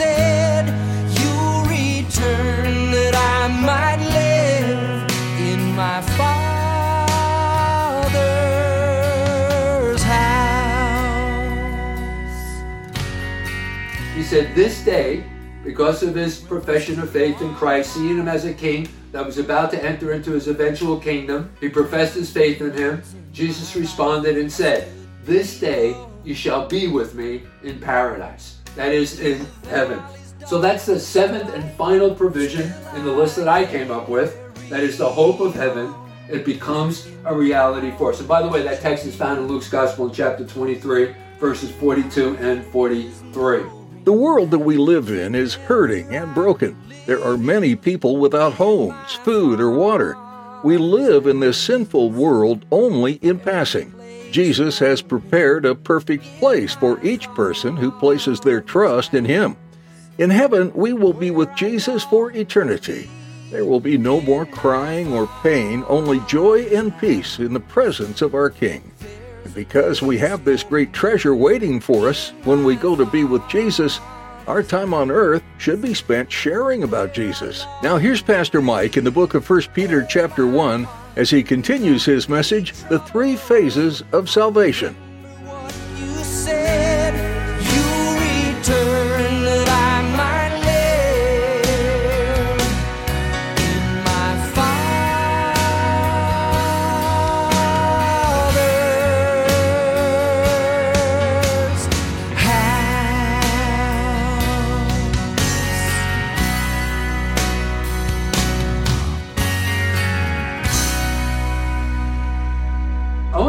said. You'll return that I might live in my Father's house. He said, This day, because of his profession of faith in Christ, seeing him as a king that was about to enter into his eventual kingdom, he professed his faith in him. Jesus responded and said, This day you shall be with me in paradise. That is in heaven. So that's the seventh and final provision in the list that I came up with. That is the hope of heaven. It becomes a reality for us. And by the way, that text is found in Luke's Gospel in chapter 23, verses 42 and 43. The world that we live in is hurting and broken. There are many people without homes, food, or water. We live in this sinful world only in passing. Jesus has prepared a perfect place for each person who places their trust in Him. In heaven, we will be with Jesus for eternity. There will be no more crying or pain, only joy and peace in the presence of our King. And because we have this great treasure waiting for us when we go to be with Jesus, our time on earth should be spent sharing about Jesus. Now here's Pastor Mike in the book of 1 Peter chapter 1 as he continues his message, The Three Phases of Salvation.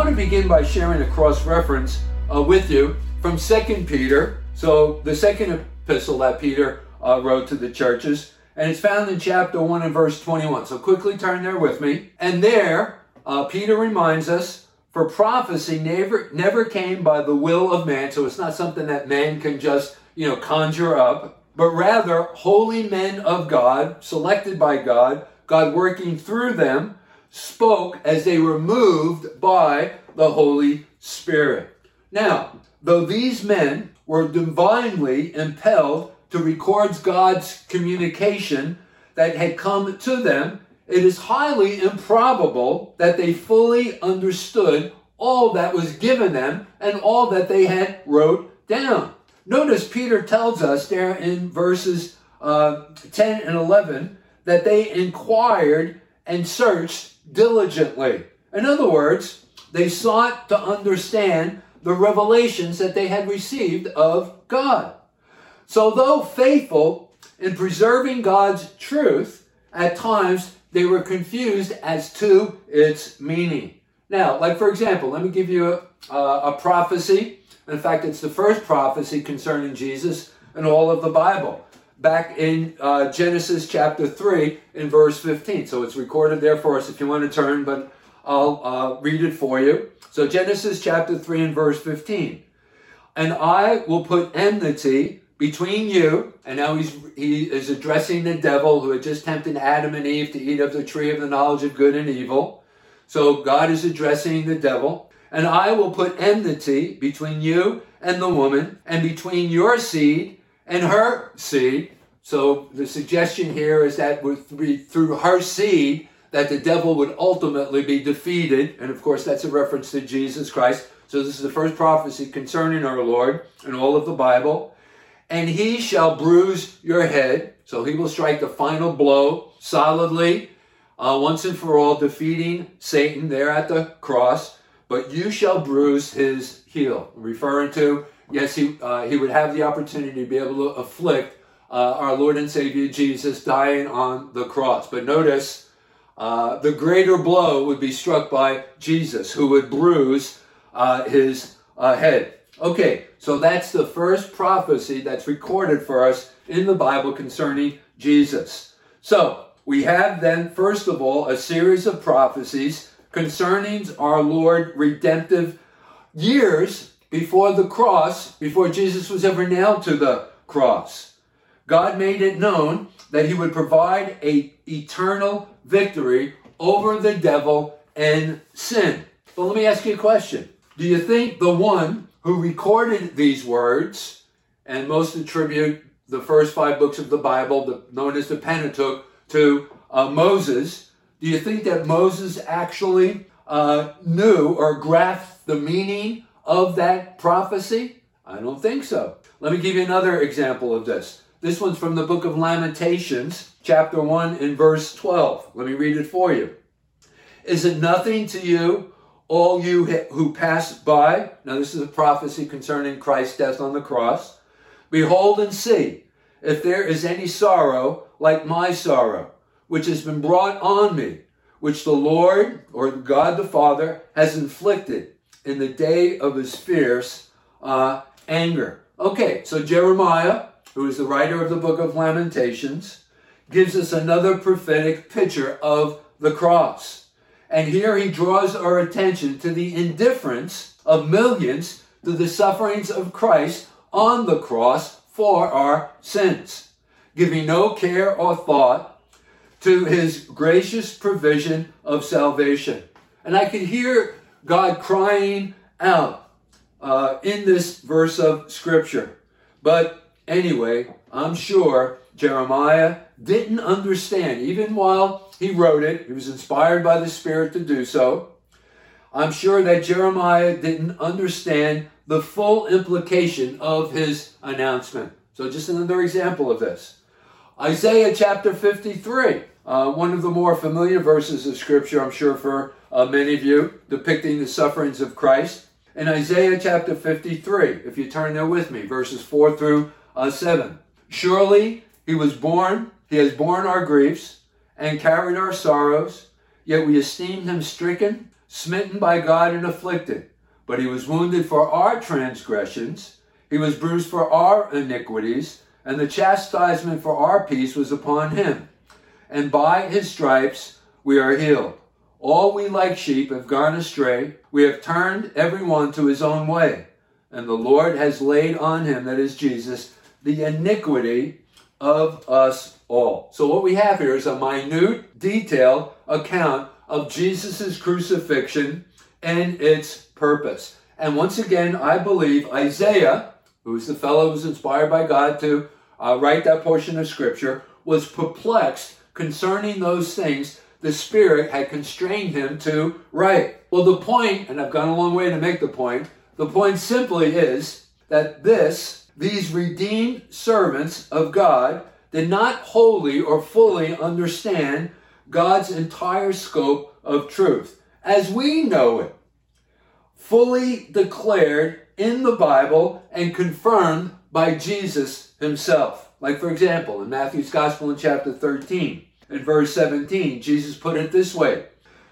Want to begin by sharing a cross reference uh, with you from 2 Peter. So, the second epistle that Peter uh, wrote to the churches, and it's found in chapter 1 and verse 21. So, quickly turn there with me. And there, uh, Peter reminds us for prophecy never, never came by the will of man. So, it's not something that man can just, you know, conjure up, but rather holy men of God, selected by God, God working through them spoke as they were moved by the Holy Spirit. Now, though these men were divinely impelled to record God's communication that had come to them, it is highly improbable that they fully understood all that was given them and all that they had wrote down. Notice Peter tells us there in verses uh, 10 and 11 that they inquired and searched diligently. In other words, they sought to understand the revelations that they had received of God. So, though faithful in preserving God's truth, at times they were confused as to its meaning. Now, like for example, let me give you a, a prophecy. In fact, it's the first prophecy concerning Jesus in all of the Bible back in uh, Genesis chapter 3 in verse 15. So it's recorded there for us if you want to turn, but I'll uh, read it for you. So Genesis chapter 3 and verse 15. And I will put enmity between you, and now he's, he is addressing the devil who had just tempted Adam and Eve to eat of the tree of the knowledge of good and evil. So God is addressing the devil. And I will put enmity between you and the woman, and between your seed and her seed. So the suggestion here is that through her seed that the devil would ultimately be defeated. And of course, that's a reference to Jesus Christ. So this is the first prophecy concerning our Lord in all of the Bible. And he shall bruise your head. So he will strike the final blow solidly, uh, once and for all, defeating Satan there at the cross. But you shall bruise his heel, referring to yes, he, uh, he would have the opportunity to be able to afflict uh, our Lord and Savior Jesus dying on the cross. But notice uh, the greater blow would be struck by Jesus, who would bruise uh, his uh, head. Okay, so that's the first prophecy that's recorded for us in the Bible concerning Jesus. So we have then, first of all, a series of prophecies concerning our Lord redemptive years before the cross, before Jesus was ever nailed to the cross. God made it known that he would provide a eternal victory over the devil and sin. But let me ask you a question. Do you think the one who recorded these words, and most attribute the first five books of the Bible, the, known as the Pentateuch, to uh, Moses, do you think that Moses actually uh, knew or grasped the meaning of that prophecy? I don't think so. Let me give you another example of this. This one's from the book of Lamentations, chapter 1 and verse 12. Let me read it for you. Is it nothing to you, all you who pass by? Now, this is a prophecy concerning Christ's death on the cross. Behold and see if there is any sorrow like my sorrow, which has been brought on me, which the Lord or God the Father has inflicted in the day of his fierce uh, anger. Okay, so Jeremiah, who is the writer of the book of Lamentations, gives us another prophetic picture of the cross. And here he draws our attention to the indifference of millions to the sufferings of Christ on the cross for our sins, giving no care or thought to his gracious provision of salvation. And I can hear God crying out uh, in this verse of scripture. But anyway, I'm sure Jeremiah didn't understand, even while he wrote it, he was inspired by the Spirit to do so. I'm sure that Jeremiah didn't understand the full implication of his announcement. So, just another example of this. Isaiah chapter 53, uh, one of the more familiar verses of Scripture, I'm sure, for uh, many of you, depicting the sufferings of Christ. In Isaiah chapter 53, if you turn there with me, verses 4 through uh, 7. Surely he was born, he has borne our griefs and carried our sorrows, yet we esteemed him stricken, smitten by God, and afflicted. But he was wounded for our transgressions, he was bruised for our iniquities, and the chastisement for our peace was upon him. And by his stripes we are healed. All we like sheep have gone astray. We have turned every one to his own way. And the Lord has laid on him, that is Jesus, the iniquity of us all. So what we have here is a minute, detailed account of Jesus' crucifixion and its purpose. And once again, I believe Isaiah, who's the fellow who was inspired by God to uh, write that portion of scripture, was perplexed concerning those things the Spirit had constrained him to write. Well, the point, and I've gone a long way to make the point, the point simply is that this, these redeemed servants of God, did not wholly or fully understand God's entire scope of truth as we know it, fully declared in the Bible and confirmed by Jesus himself. Like, for example, in Matthew's Gospel in chapter 13, in verse 17, Jesus put it this way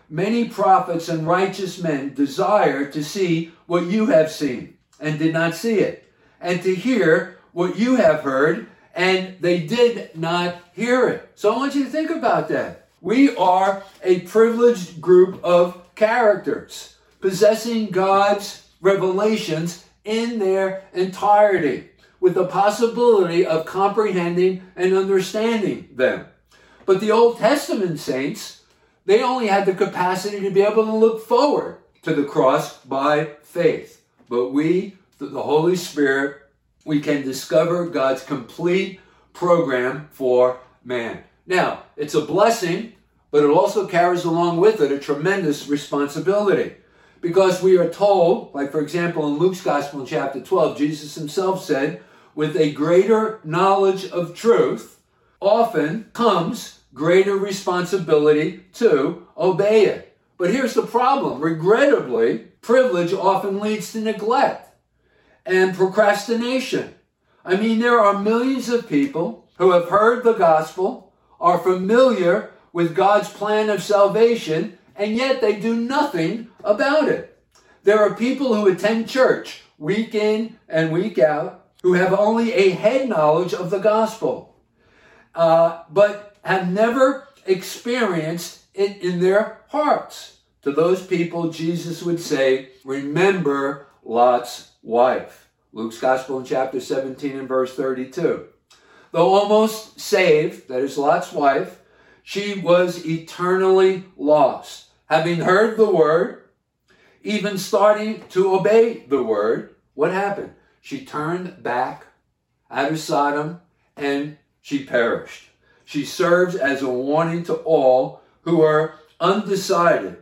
Many prophets and righteous men desire to see what you have seen and did not see it, and to hear what you have heard and they did not hear it. So I want you to think about that. We are a privileged group of characters possessing God's revelations in their entirety with the possibility of comprehending and understanding them. But the Old Testament saints, they only had the capacity to be able to look forward to the cross by faith. But we, the Holy Spirit, we can discover God's complete program for man. Now, it's a blessing, but it also carries along with it a tremendous responsibility. Because we are told, like for example in Luke's Gospel in chapter 12, Jesus himself said, with a greater knowledge of truth often comes greater responsibility to obey it. But here's the problem regrettably, privilege often leads to neglect and procrastination. I mean, there are millions of people who have heard the gospel, are familiar with God's plan of salvation, and yet they do nothing about it. There are people who attend church week in and week out, who have only a head knowledge of the gospel, uh, but have never experienced it in their hearts. To those people, Jesus would say, Remember Lot's wife. Luke's Gospel in chapter 17 and verse 32. Though almost saved, that is Lot's wife, she was eternally lost. Having heard the word, even starting to obey the word, what happened? She turned back out of Sodom and she perished. She serves as a warning to all who are undecided,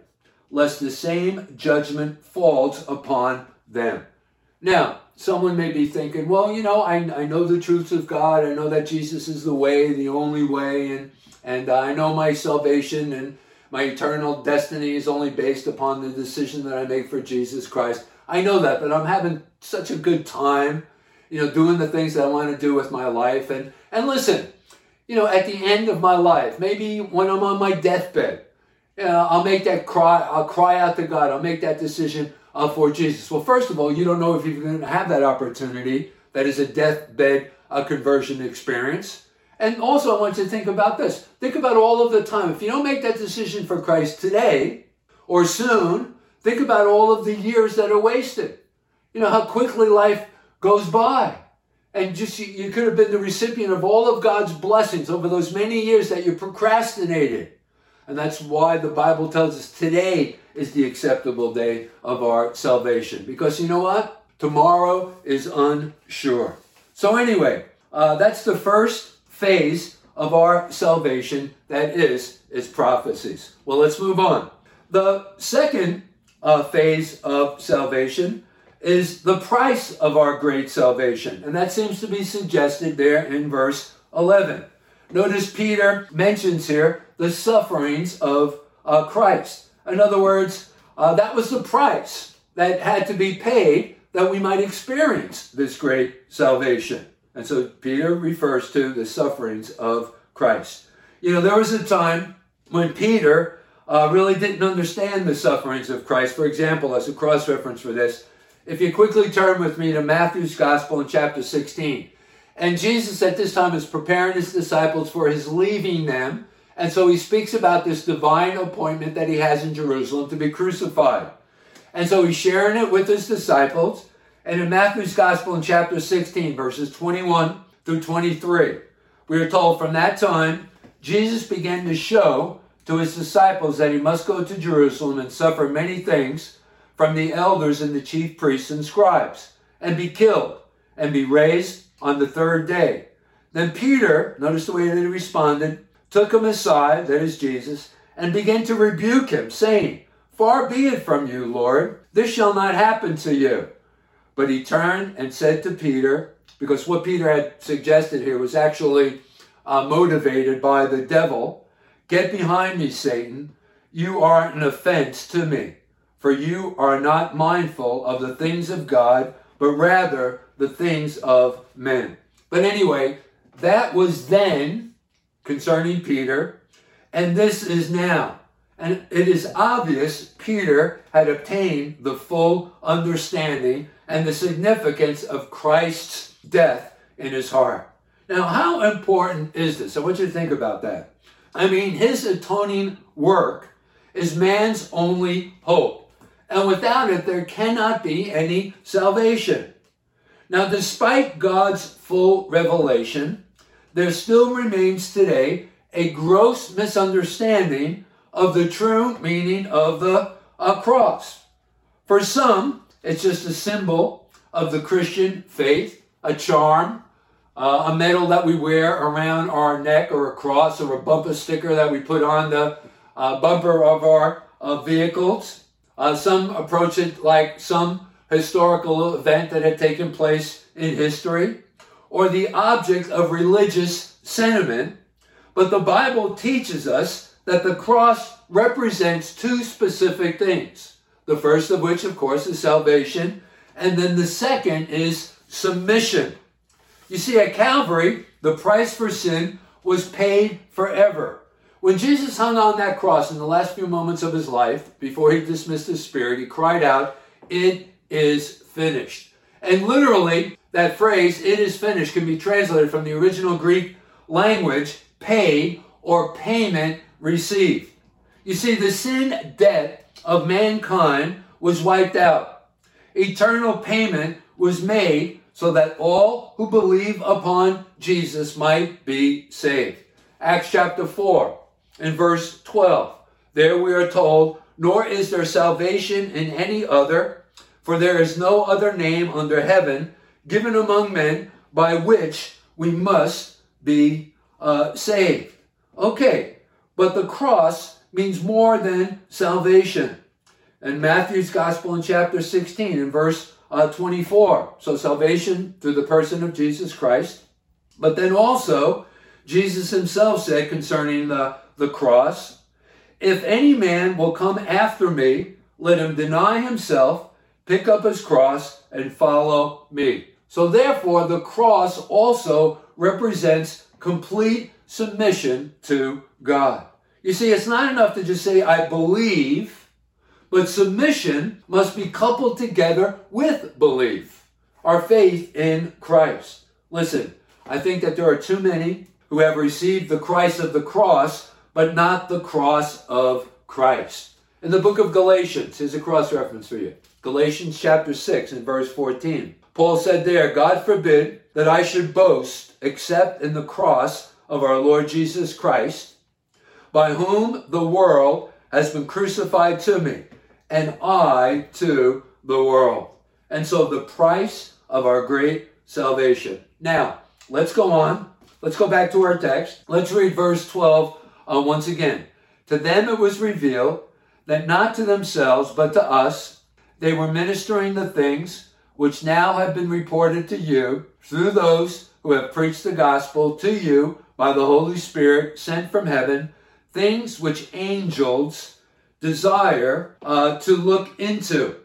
lest the same judgment falls upon them. Now, someone may be thinking, well, you know, I, I know the truths of God. I know that Jesus is the way, the only way, and, and I know my salvation and my eternal destiny is only based upon the decision that I make for Jesus Christ. I know that, but I'm having such a good time, you know, doing the things that I want to do with my life. And, and listen, you know, at the end of my life, maybe when I'm on my deathbed, you know, I'll make that cry, I'll cry out to God, I'll make that decision uh, for Jesus. Well, first of all, you don't know if you're going to have that opportunity. That is a deathbed uh, conversion experience. And also, I want you to think about this. Think about all of the time. If you don't make that decision for Christ today or soon, think about all of the years that are wasted. You know how quickly life goes by. And just you, you could have been the recipient of all of God's blessings over those many years that you procrastinated. And that's why the Bible tells us today is the acceptable day of our salvation. Because you know what? Tomorrow is unsure. So, anyway, uh, that's the first phase of our salvation that is its prophecies. Well, let's move on. The second uh, phase of salvation is the price of our great salvation, and that seems to be suggested there in verse 11. Notice Peter mentions here the sufferings of uh, Christ. In other words, uh, that was the price that had to be paid that we might experience this great salvation. And so Peter refers to the sufferings of Christ. You know, there was a time when Peter uh, really didn't understand the sufferings of Christ. For example, as a cross reference for this, if you quickly turn with me to Matthew's Gospel in chapter 16. And Jesus at this time is preparing his disciples for his leaving them. And so he speaks about this divine appointment that he has in Jerusalem to be crucified. And so he's sharing it with his disciples. And in Matthew's Gospel in chapter 16, verses 21 through 23, we are told from that time, Jesus began to show to his disciples that he must go to Jerusalem and suffer many things from the elders and the chief priests and scribes, and be killed, and be raised on the third day. Then Peter, notice the way that he responded, took him aside, that is Jesus, and began to rebuke him, saying, Far be it from you, Lord, this shall not happen to you. But he turned and said to Peter, because what Peter had suggested here was actually uh, motivated by the devil Get behind me, Satan. You are an offense to me, for you are not mindful of the things of God, but rather the things of men. But anyway, that was then concerning Peter, and this is now. And it is obvious Peter had obtained the full understanding and the significance of Christ's death in his heart. Now, how important is this? I want you to think about that. I mean, his atoning work is man's only hope. And without it, there cannot be any salvation. Now, despite God's full revelation, there still remains today a gross misunderstanding of the true meaning of the uh, cross. For some, it's just a symbol of the Christian faith, a charm, uh, a medal that we wear around our neck, or a cross, or a bumper sticker that we put on the uh, bumper of our uh, vehicles. Uh, some approach it like some historical event that had taken place in history, or the object of religious sentiment. But the Bible teaches us that the cross represents two specific things. The first of which, of course, is salvation, and then the second is submission. You see, at Calvary, the price for sin was paid forever. When Jesus hung on that cross in the last few moments of his life, before he dismissed his spirit, he cried out, It is finished. And literally, that phrase, it is finished, can be translated from the original Greek language, paid or payment received. You see, the sin debt of mankind was wiped out. Eternal payment was made so that all who believe upon Jesus might be saved. Acts chapter 4 and verse 12. There we are told, Nor is there salvation in any other, for there is no other name under heaven given among men by which we must be uh, saved. Okay, but the cross means more than salvation. In Matthew's Gospel in chapter 16 in verse uh, 24. So salvation through the person of Jesus Christ. But then also, Jesus himself said concerning the, the cross, if any man will come after me, let him deny himself, pick up his cross, and follow me. So therefore, the cross also represents complete submission to God. You see, it's not enough to just say, I believe, but submission must be coupled together with belief, our faith in Christ. Listen, I think that there are too many who have received the Christ of the cross, but not the cross of Christ. In the book of Galatians, here's a cross reference for you Galatians chapter 6 and verse 14. Paul said there, God forbid that I should boast except in the cross of our Lord Jesus Christ, by whom the world has been crucified to me, and I to the world. And so the price of our great salvation. Now, let's go on. Let's go back to our text. Let's read verse 12 uh, once again. To them it was revealed that not to themselves, but to us, they were ministering the things which now have been reported to you through those who have preached the gospel to you by the Holy Spirit sent from heaven, things which angels desire uh, to look into.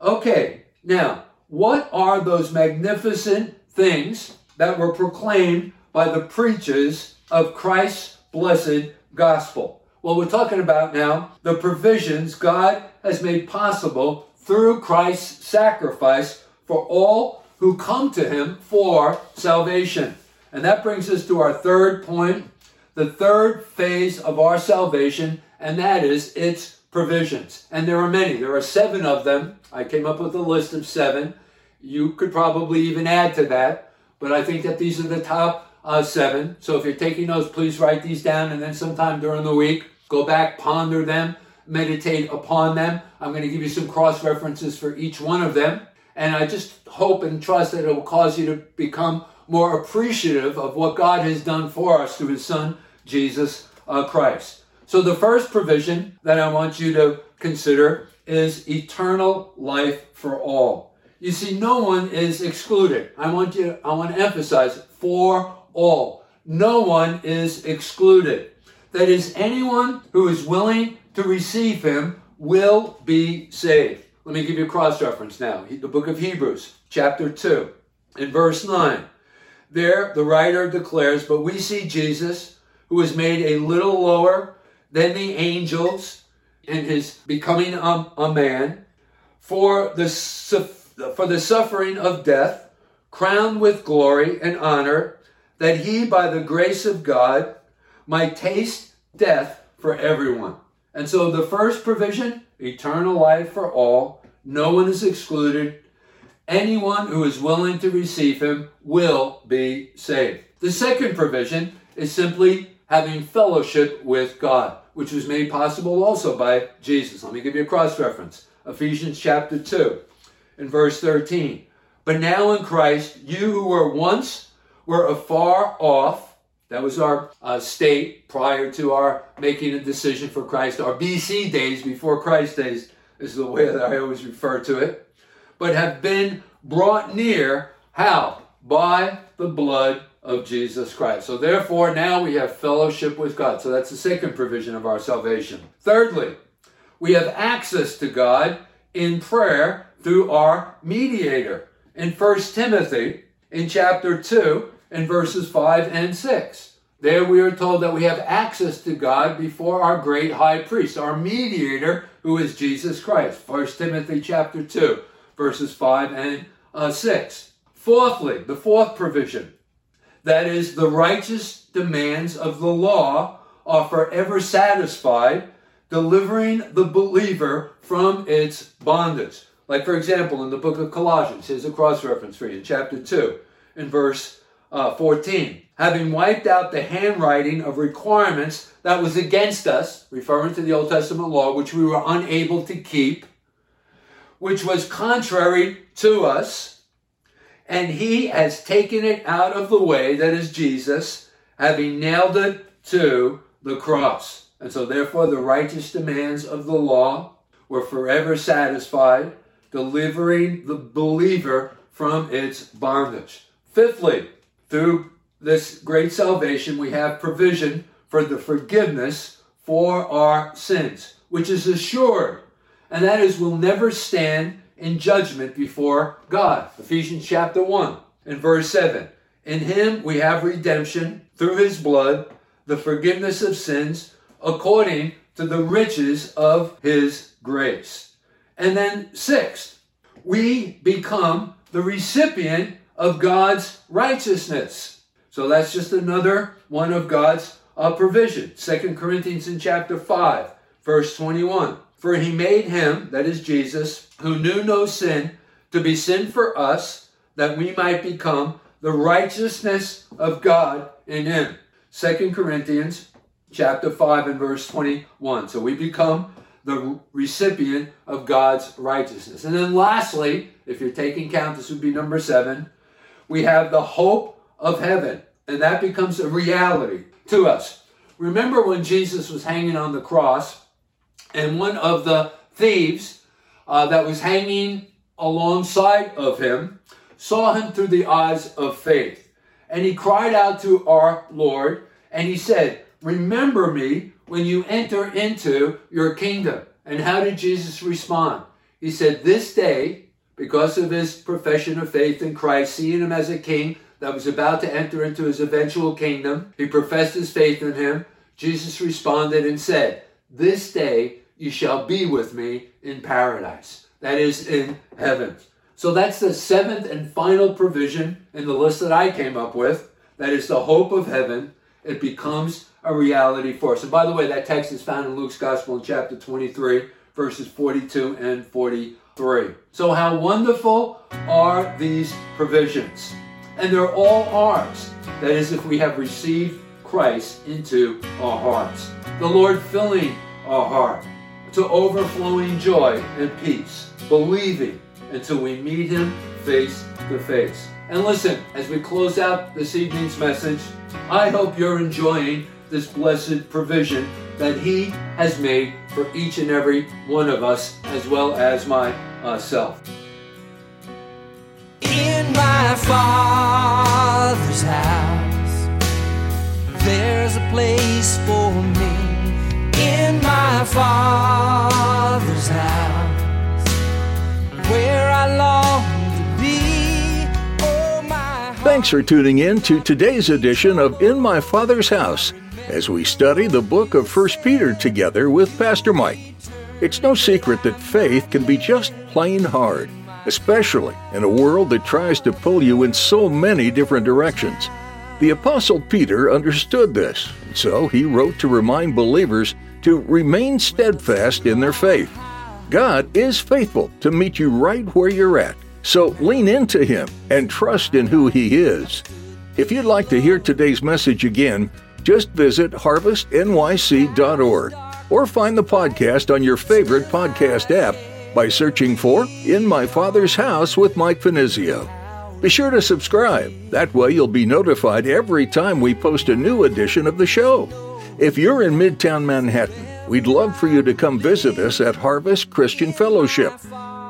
Okay, now, what are those magnificent things that were proclaimed by the preachers of Christ's blessed gospel? Well, we're talking about now the provisions God has made possible through Christ's sacrifice for all who come to him for salvation. And that brings us to our third point, the third phase of our salvation, and that is its provisions. And there are many. There are seven of them. I came up with a list of seven. You could probably even add to that, but I think that these are the top uh, seven. So if you're taking notes, please write these down, and then sometime during the week, go back, ponder them, meditate upon them. I'm going to give you some cross references for each one of them. And I just hope and trust that it will cause you to become more appreciative of what God has done for us through his son, Jesus uh, Christ. So the first provision that I want you to consider is eternal life for all. You see, no one is excluded. I want you, I want to emphasize for all. No one is excluded. That is, anyone who is willing to receive him will be saved. Let me give you a cross reference now. The book of Hebrews, chapter 2, in verse 9. There, the writer declares, But we see Jesus, who was made a little lower than the angels in his becoming a, a man, for the, for the suffering of death, crowned with glory and honor, that he, by the grace of God, might taste death for everyone. And so the first provision, eternal life for all, no one is excluded. Anyone who is willing to receive him will be saved. The second provision is simply having fellowship with God, which was made possible also by Jesus. Let me give you a cross reference. Ephesians chapter 2 in verse 13. But now in Christ, you who were once were afar off, that was our uh, state prior to our making a decision for Christ, our BC days before Christ days is the way that I always refer to it, but have been brought near. How? By the blood of Jesus Christ. So therefore, now we have fellowship with God. So that's the second provision of our salvation. Thirdly, we have access to God in prayer through our mediator. In 1 Timothy, in chapter 2, in verses 5 and 6. There we are told that we have access to God before our great high priest, our mediator, who is Jesus Christ. 1 Timothy chapter 2, verses 5 and uh, 6. Fourthly, the fourth provision that is, the righteous demands of the law are forever satisfied, delivering the believer from its bondage. Like, for example, in the book of Colossians, here's a cross reference for you, in chapter 2, in verse uh, 14. Having wiped out the handwriting of requirements that was against us, referring to the Old Testament law, which we were unable to keep, which was contrary to us, and he has taken it out of the way, that is Jesus, having nailed it to the cross. And so, therefore, the righteous demands of the law were forever satisfied, delivering the believer from its bondage. Fifthly, through this great salvation, we have provision for the forgiveness for our sins, which is assured, and that is, we'll never stand in judgment before God. Ephesians chapter 1 and verse 7. In him we have redemption through his blood, the forgiveness of sins, according to the riches of his grace. And then, sixth, we become the recipient of God's righteousness. So that's just another one of God's uh, provision. Second Corinthians in chapter 5, verse 21. For he made him, that is Jesus, who knew no sin, to be sin for us, that we might become the righteousness of God in him. Second Corinthians chapter 5 and verse 21. So we become the recipient of God's righteousness. And then lastly, if you're taking count, this would be number seven, we have the hope of heaven. And that becomes a reality to us. Remember when Jesus was hanging on the cross and one of the thieves uh, that was hanging alongside of him saw him through the eyes of faith. And he cried out to our Lord and he said, Remember me when you enter into your kingdom. And how did Jesus respond? He said, This day, because of his profession of faith in Christ, seeing him as a king that was about to enter into his eventual kingdom, he professed his faith in him. Jesus responded and said, This day you shall be with me in paradise. That is in heaven. So that's the seventh and final provision in the list that I came up with. That is the hope of heaven. It becomes a reality for us. And by the way, that text is found in Luke's Gospel in chapter 23, verses 42 and 43. So, how wonderful are these provisions? And they're all ours. That is, if we have received Christ into our hearts. The Lord filling our heart to overflowing joy and peace, believing until we meet Him face to face. And listen, as we close out this evening's message, I hope you're enjoying this blessed provision that He has made for each and every one of us, as well as myself. In my Father's house, there's a place for me. In my Father's house, where I long to be. Oh, Thanks for tuning in to today's edition of In My Father's House as we study the book of 1 Peter together with Pastor Mike. It's no secret that faith can be just plain hard, especially in a world that tries to pull you in so many different directions. The Apostle Peter understood this, so he wrote to remind believers to remain steadfast in their faith. God is faithful to meet you right where you're at, so lean into Him and trust in who He is. If you'd like to hear today's message again, just visit harvestnyc.org or find the podcast on your favorite podcast app by searching for In My Father's House with Mike Finizio. Be sure to subscribe. That way you'll be notified every time we post a new edition of the show. If you're in Midtown Manhattan, we'd love for you to come visit us at Harvest Christian Fellowship.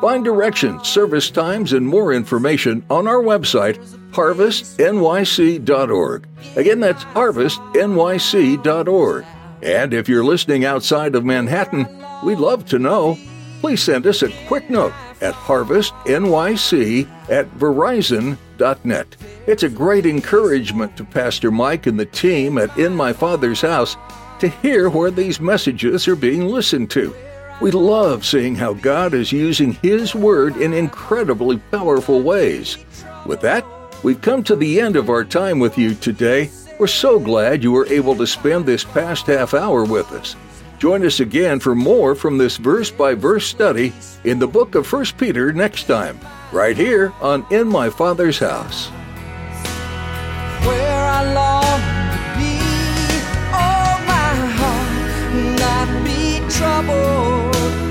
Find directions, service times, and more information on our website, harvestnyc.org. Again, that's harvestnyc.org. And if you're listening outside of Manhattan, we'd love to know. Please send us a quick note at harvestnyc at verizon.net. It's a great encouragement to Pastor Mike and the team at In My Father's House to hear where these messages are being listened to. We love seeing how God is using His Word in incredibly powerful ways. With that, we've come to the end of our time with you today. We're so glad you were able to spend this past half hour with us. Join us again for more from this verse by verse study in the book of 1 Peter next time, right here on In My Father's House. Be,